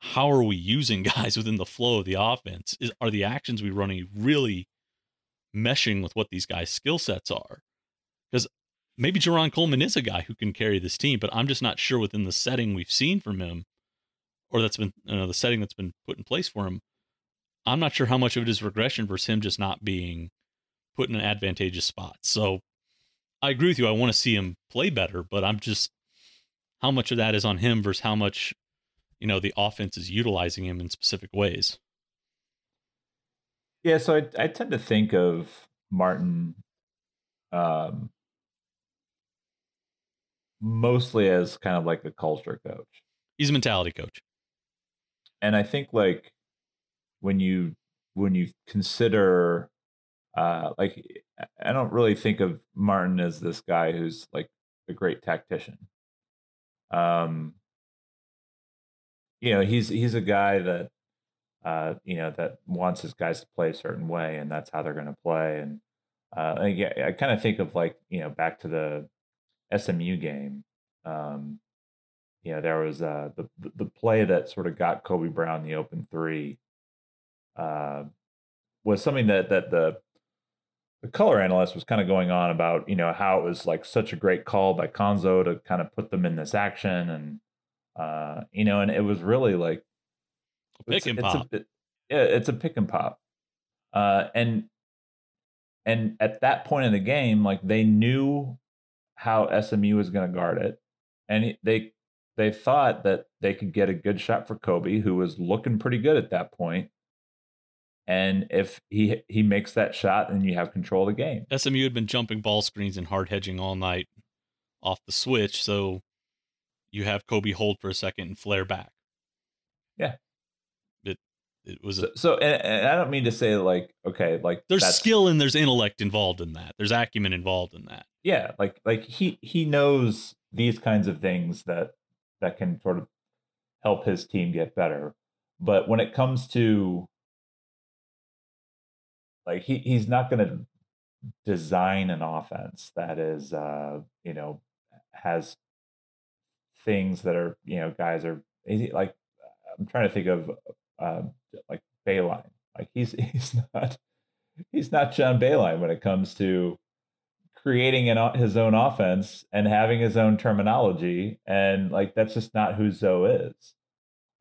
[SPEAKER 2] how are we using (laughs) guys within the flow of the offense? Is are the actions we running really meshing with what these guys' skill sets are? Because maybe Jarron Coleman is a guy who can carry this team, but I'm just not sure within the setting we've seen from him, or that's been you know, the setting that's been put in place for him. I'm not sure how much of it is regression versus him just not being put in an advantageous spot. So I agree with you. I want to see him play better, but I'm just how much of that is on him versus how much you know the offense is utilizing him in specific ways.
[SPEAKER 1] Yeah, so I, I tend to think of Martin um, mostly as kind of like a culture coach.
[SPEAKER 2] He's a mentality coach.
[SPEAKER 1] And I think like when you when you consider uh like I don't really think of Martin as this guy who's like a great tactician. Um you know, he's he's a guy that uh you know that wants his guys to play a certain way and that's how they're going to play and uh I, I kind of think of like, you know, back to the SMU game. Um, you know, there was uh, the the play that sort of got Kobe Brown the open three. Uh, was something that that the the color analyst was kind of going on about, you know, how it was like such a great call by Cuonzo to kind of put them in this action, and uh, you know, and it was really like
[SPEAKER 2] pick and pop.
[SPEAKER 1] It's a, yeah, it's a pick and pop, uh, and and at that point in the game, like they knew how SMU was going to guard it, and they they thought that they could get a good shot for Kobe, who was looking pretty good at that point. And if he he makes that shot, then you have control of the game.
[SPEAKER 2] SMU had been jumping ball screens and hard hedging all night off the switch, so you have Kobe hold for a second and flare back.
[SPEAKER 1] Yeah,
[SPEAKER 2] it it was
[SPEAKER 1] so. A, so and, and, I don't mean to say like okay, like
[SPEAKER 2] there's skill and there's intellect involved in that. There's acumen involved in that
[SPEAKER 1] yeah like like he he knows these kinds of things that that can sort of help his team get better but when it comes to like he he's not going to design an offense that is uh you know has things that are you know guys are like i'm trying to think of uh like Beilein. like he's (laughs) he's not he's not John Beilein when it comes to creating an, his own offense and having his own terminology and like that's just not who Zo is.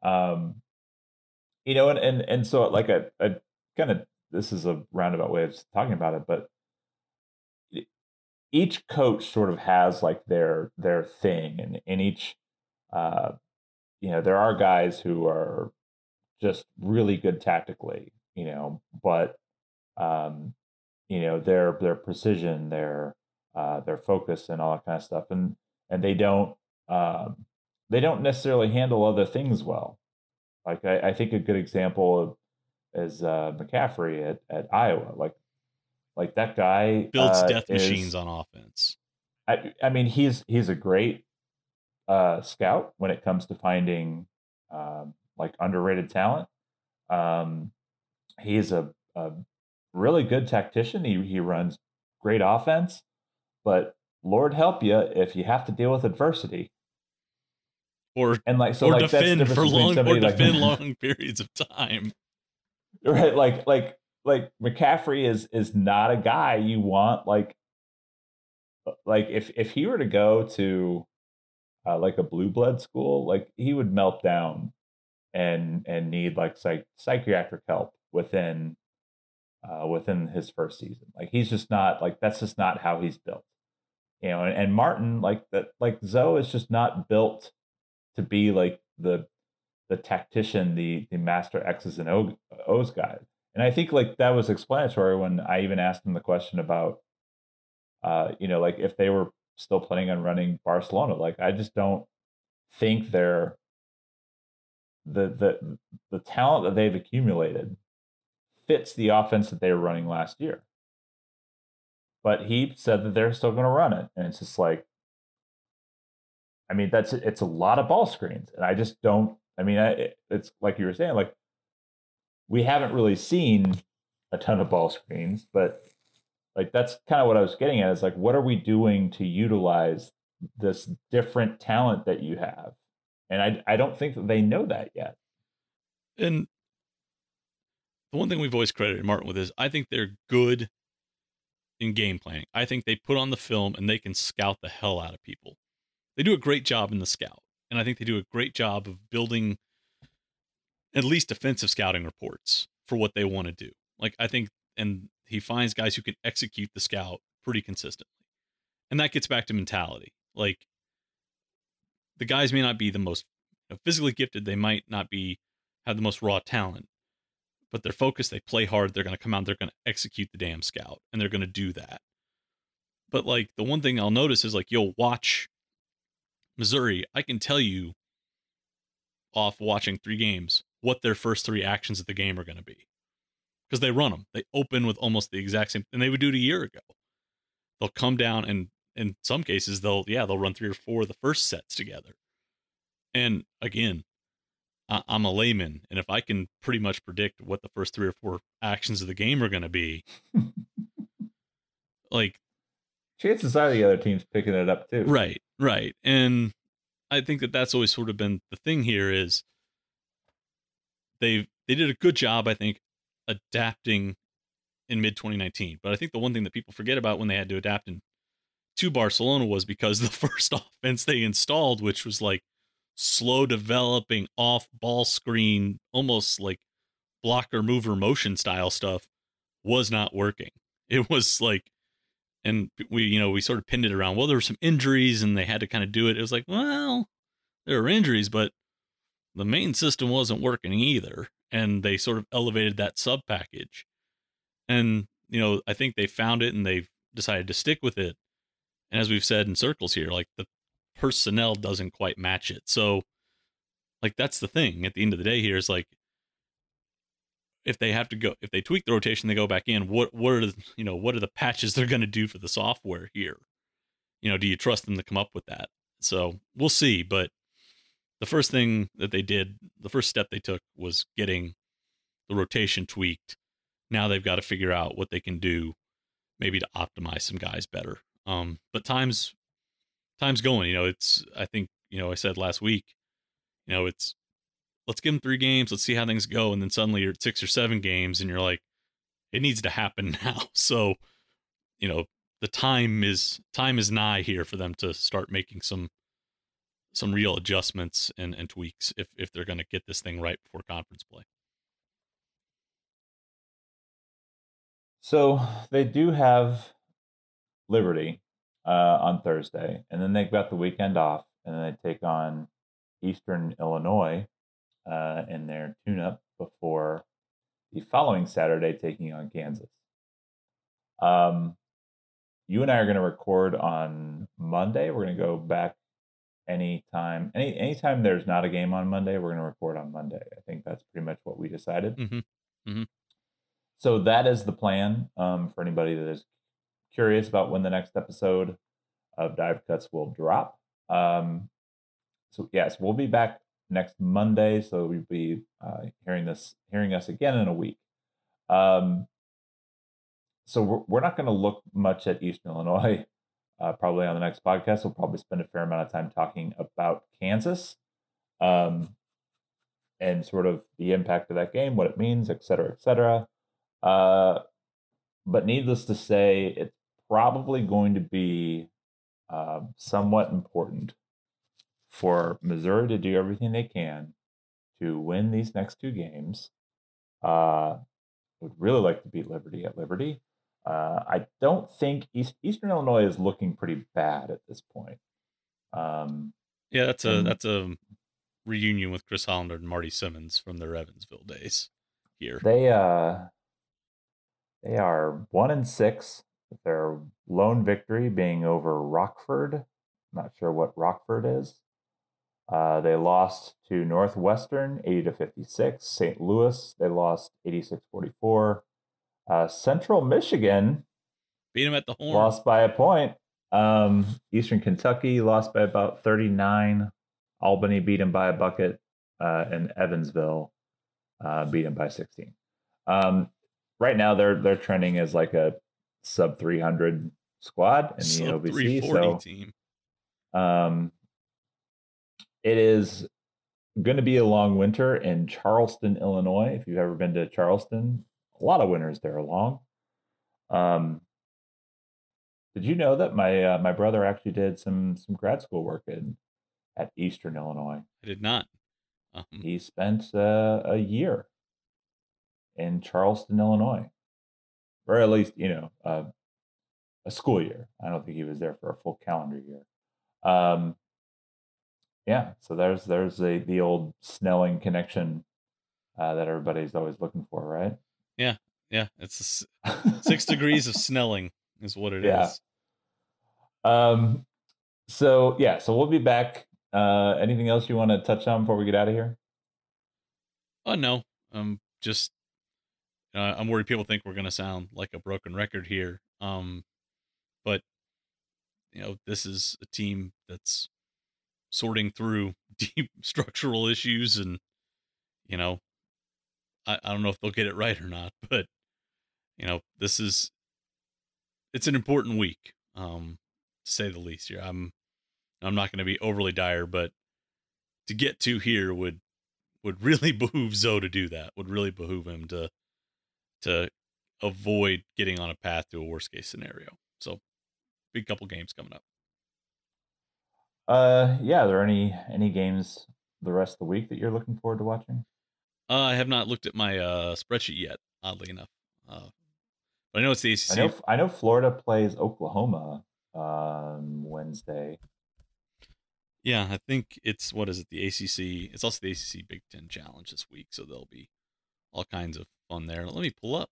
[SPEAKER 1] Um, you know, and and and so like I, I kind of this is a roundabout way of talking about it, but each coach sort of has like their their thing, and in each, uh, you know, there are guys who are just really good tactically, you know, but um, you know their their precision, their uh, their focus, and all that kind of stuff, and and they don't um, they don't necessarily handle other things well. Like I, I think a good example of is uh, McCaffery at, at Iowa. Like like that guy
[SPEAKER 2] builds
[SPEAKER 1] uh,
[SPEAKER 2] death
[SPEAKER 1] is,
[SPEAKER 2] machines on offense.
[SPEAKER 1] I I mean he's he's a great uh, scout when it comes to finding um, like underrated talent. Um, he's a, a really good tactician. He he runs great offense, but Lord help you if you have to deal with adversity.
[SPEAKER 2] Or
[SPEAKER 1] and like so
[SPEAKER 2] or
[SPEAKER 1] like
[SPEAKER 2] defend for long or
[SPEAKER 1] like,
[SPEAKER 2] defend long periods of time. (laughs)
[SPEAKER 1] Right, like like like McCaffery is is not a guy you want like like if if he were to go to uh, like a blue blood school, like he would melt down and and need like psych, psychiatric help within uh, within his first season. Like he's just not like that's just not how he's built. You know, and, and Martin like that like Zo is just not built to be like the the tactician, the the master X's and O's guy. And I think like that was explanatory when I even asked him the question about uh, you know, like if they were still planning on running Barcelona. Like I just don't think they're the the the talent that they've accumulated fits the offense that they were running last year. But he said that they're still going to run it, and it's just like, I mean, that's it's a lot of ball screens, and I just don't. I mean, I, it's like you were saying, like we haven't really seen a ton of ball screens, but like that's kind of what I was getting at. Is like, what are we doing to utilize this different talent that you have. And I I don't think that they know that yet.
[SPEAKER 2] And the one thing we've always credited Martin with is I think they're good in game planning. I think they put on the film and they can scout the hell out of people. They do a great job in the scout. And I think they do a great job of building at least defensive scouting reports for what they want to do. Like I think and he finds guys who can execute the scout pretty consistently. And that gets back to mentality. Like the guys may not be the most you know, physically gifted, they might not be have the most raw talent, but they're focused, they play hard, they're going to come out, they're going to execute the damn scout, and they're going to do that. But like the one thing I'll notice is like you'll watch Missouri, I can tell you off watching three games what their first three actions of the game are going to be because they run them. They open with almost the exact same, and they would do it a year ago. They'll come down and in some cases they'll yeah they'll run three or four of the first sets together. And again, I, I'm a layman, and if I can pretty much predict what the first three or four actions of the game are going to be, (laughs) like
[SPEAKER 1] chances are the other team's picking it up too.
[SPEAKER 2] Right, right, and I think that that's always sort of been the thing here is they they did a good job, I think, adapting in mid 2019. But I think the one thing that people forget about when they had to adapt in to Barcelona was because the (laughs) first offense they installed, which was like slow developing off ball screen, almost like blocker mover motion style stuff, was not working. It was like, and we, you know, we sort of pinned it around, well, there were some injuries and they had to kind of do it. It was like, well, there were injuries, but the main system wasn't working either. And they sort of elevated that sub package. And, you know, I think they found it and they've decided to stick with it. And as we've said in circles here, like the personnel doesn't quite match it. So, like, that's the thing at the end of the day here is like, if they have to go, if they tweak the rotation, they go back in. What, what are the, you know, what are the patches (laughs) they're going to do for the software here? You know, do you trust them to come up with that? So we'll see. But the first thing that they did, the first step they took was getting the rotation tweaked. Now they've got to figure out what they can do, maybe to optimize some guys better. Um, but time's time's going. You know, it's I think you know I said last week, you know, it's let's give them three games, let's see how things go, and then suddenly you're at six or seven games, and you're like, it needs to happen (laughs) now. So, you know, the time is time is nigh here for them to start making some some real adjustments and, and tweaks if if they're going to get this thing right before conference play.
[SPEAKER 1] So they do have Liberty uh, on Thursday, and then they've got the weekend off, and then they take on Eastern Illinois uh, in their tune-up before the following Saturday taking on Kansas. Um, you and I are going to record on Monday. We're going to go back anytime any anytime there's not a game on Monday, we're going to record on Monday. I think that's pretty much what we decided.
[SPEAKER 2] Mm-hmm. Mm-hmm.
[SPEAKER 1] So that is the plan um, for anybody that is curious about when the next episode of Dive Cuts will drop. Um, so yes, we'll be back next Monday. So we'll be uh, hearing this, hearing us again in a week. Um, so we're, we're not going to look much at Eastern Illinois. Uh, probably on the next podcast, we'll probably spend a fair amount of time talking about Kansas, um, and sort of the impact of that game, what it means, et cetera, et cetera. Uh, but needless to say, it's probably going to be uh, somewhat important for Missouri to do everything they can to win these next two games. Uh, would really like to beat Liberty at Liberty. Uh, I don't think East, Eastern Illinois is looking pretty bad at this point. Um,
[SPEAKER 2] yeah, that's a and, that's a reunion with Chris Hollander and Marty Simmons from their Evansville days here.
[SPEAKER 1] They uh they are one and six their lone victory being over Rockford. Not sure what Rockford is. Uh, they lost to Northwestern 80 to 56. St. Louis, they lost 86 44. Uh, Central Michigan
[SPEAKER 2] beat them at the horn.
[SPEAKER 1] Lost by a point. Um, Eastern Kentucky lost by about 39. Albany beat them by a bucket. Uh, and Evansville uh, beat them by 16. Um, right now, they're they're trending as like a sub 300 squad in the OVC. So, team. Um, it is going to be a long winter in Charleston, Illinois. If you've ever been to Charleston, a lot of winters there are long. Um, did you know that my uh, my brother actually did some some grad school work in at Eastern Illinois?
[SPEAKER 2] I did not.
[SPEAKER 1] Um, he spent uh, a year in Charleston, Illinois, or at least you know uh, a school year. I don't think he was there for a full calendar year. Um, yeah, so there's there's the the old Snelling connection uh, that everybody's always looking for, right?
[SPEAKER 2] Yeah, yeah, it's (laughs) six degrees of Snelling is what it yeah. is.
[SPEAKER 1] Um. So yeah, so we'll be back. Uh, anything else you want to touch on before we get out of here?
[SPEAKER 2] Oh no, um, just uh, I'm worried people think we're gonna sound like a broken record here. Um, but you know, this is a team that's sorting through (laughs) deep structural issues and you know I, I don't know if they'll get it right or not but you know this is it's an important week um to say the least here. I'm i'm not going to be overly dire but to get to here would would really (laughs) behoove Zo to do that would really behoove him to to avoid getting on a path to a worst case scenario. So big couple games coming up
[SPEAKER 1] uh, yeah. Are there any any games the rest of the week that you're looking forward to watching?
[SPEAKER 2] Uh, I have not looked at my uh spreadsheet yet. Oddly enough, uh, but I know it's the ACC.
[SPEAKER 1] I know, I know Florida plays Oklahoma um Wednesday.
[SPEAKER 2] Yeah, I think it's what is it? The ACC. It's also the ACC Big Ten Challenge this week, so there'll be all kinds of fun there. Let me pull up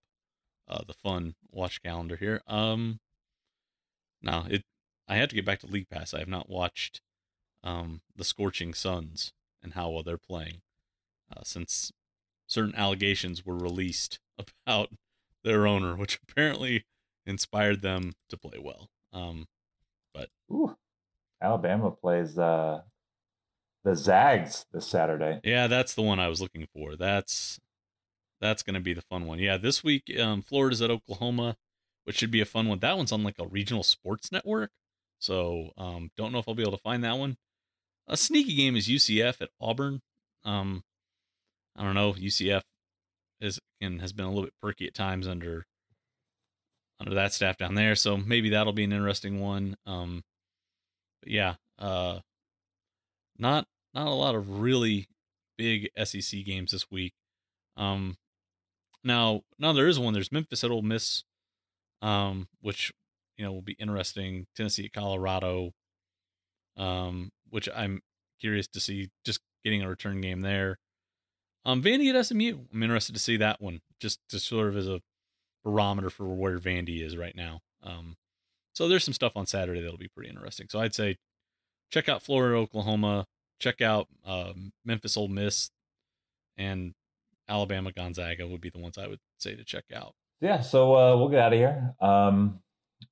[SPEAKER 2] uh, the fun watch calendar here. Um, now it I had to get back to League Pass. I have not watched um, the Scorching Suns and how well they're playing uh, since certain allegations were released (laughs) about their owner, which apparently inspired them to play well. Um, but
[SPEAKER 1] Ooh, Alabama plays uh, the Zags this Saturday.
[SPEAKER 2] Yeah, that's the one I was looking for. That's that's going to be the fun one. Yeah, this week um, Florida's at Oklahoma, which should be a fun one. That one's on like a regional sports network. So um, don't know if I'll be able to find that one. A sneaky game is UCF at Auburn. Um, I don't know. UCF is and has been a little bit perky at times under under that staff down there. So maybe that'll be an interesting one. Um, but yeah, uh, not not a lot of really big SEC games this week. Um, now now there is one. There's Memphis at Ole Miss, um, which you know will be interesting. Tennessee at Colorado, um, which I'm curious to see. Just getting a return game there. Um, Vandy at SMU. I'm interested to see that one, just to sort of as a barometer for where Vandy is right now. Um, so there's some stuff on Saturday that'll be pretty interesting. So I'd say check out Florida, Oklahoma, check out um, Memphis, Ole Miss, and Alabama, Gonzaga would be the ones I would say to check out.
[SPEAKER 1] Yeah, so uh, we'll get out of here. Um,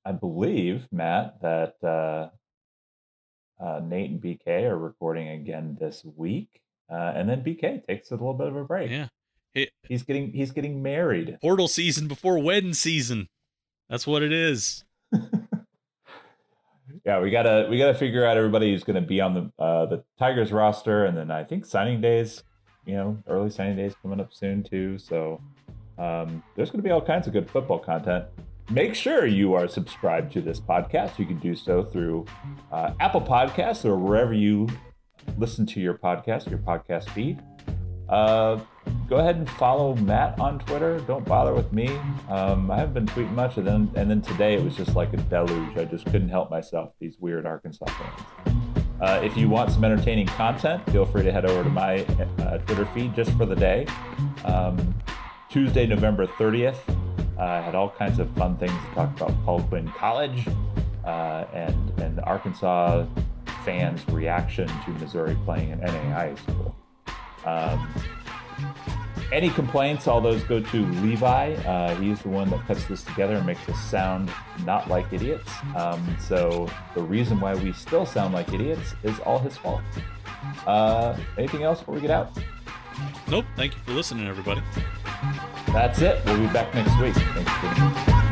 [SPEAKER 1] I believe, Matt, that uh, uh, Nate and BK are recording again this week, uh, and then BK takes a little bit of a break.
[SPEAKER 2] Yeah,
[SPEAKER 1] he's getting he's getting married.
[SPEAKER 2] Portal season before wedding season. That's what it is. (laughs)
[SPEAKER 1] yeah, we gotta we gotta figure out everybody who's going to be on the uh, the Tigers roster, and then I think signing days, you know, early signing days coming up soon too. So um, there's going to be all kinds of good football content make sure you are subscribed to this podcast. You can do so through uh, Apple Podcasts or wherever you listen to your podcast, your podcast feed. Uh, go ahead and follow Matt on Twitter. Don't bother with me. Um, I haven't been tweeting much, and then and then today it was just like a deluge. I just couldn't help myself. These weird Arkansas fans. Uh, if you want some entertaining content, feel free to head over to my uh, Twitter feed just for the day. Um, Tuesday, November 30th, uh, had all kinds of fun things to talk about Paul Quinn College uh, and and Arkansas fans' reaction to Missouri playing an NAIA school. Um, any complaints, all those go to Levi. Uh, he's the one that puts this together and makes us sound not like idiots. Um, so the reason why we still sound like idiots is all his fault. Uh, anything else before we get out?
[SPEAKER 2] Nope. Thank you for listening, everybody.
[SPEAKER 1] That's it. We'll be back next week.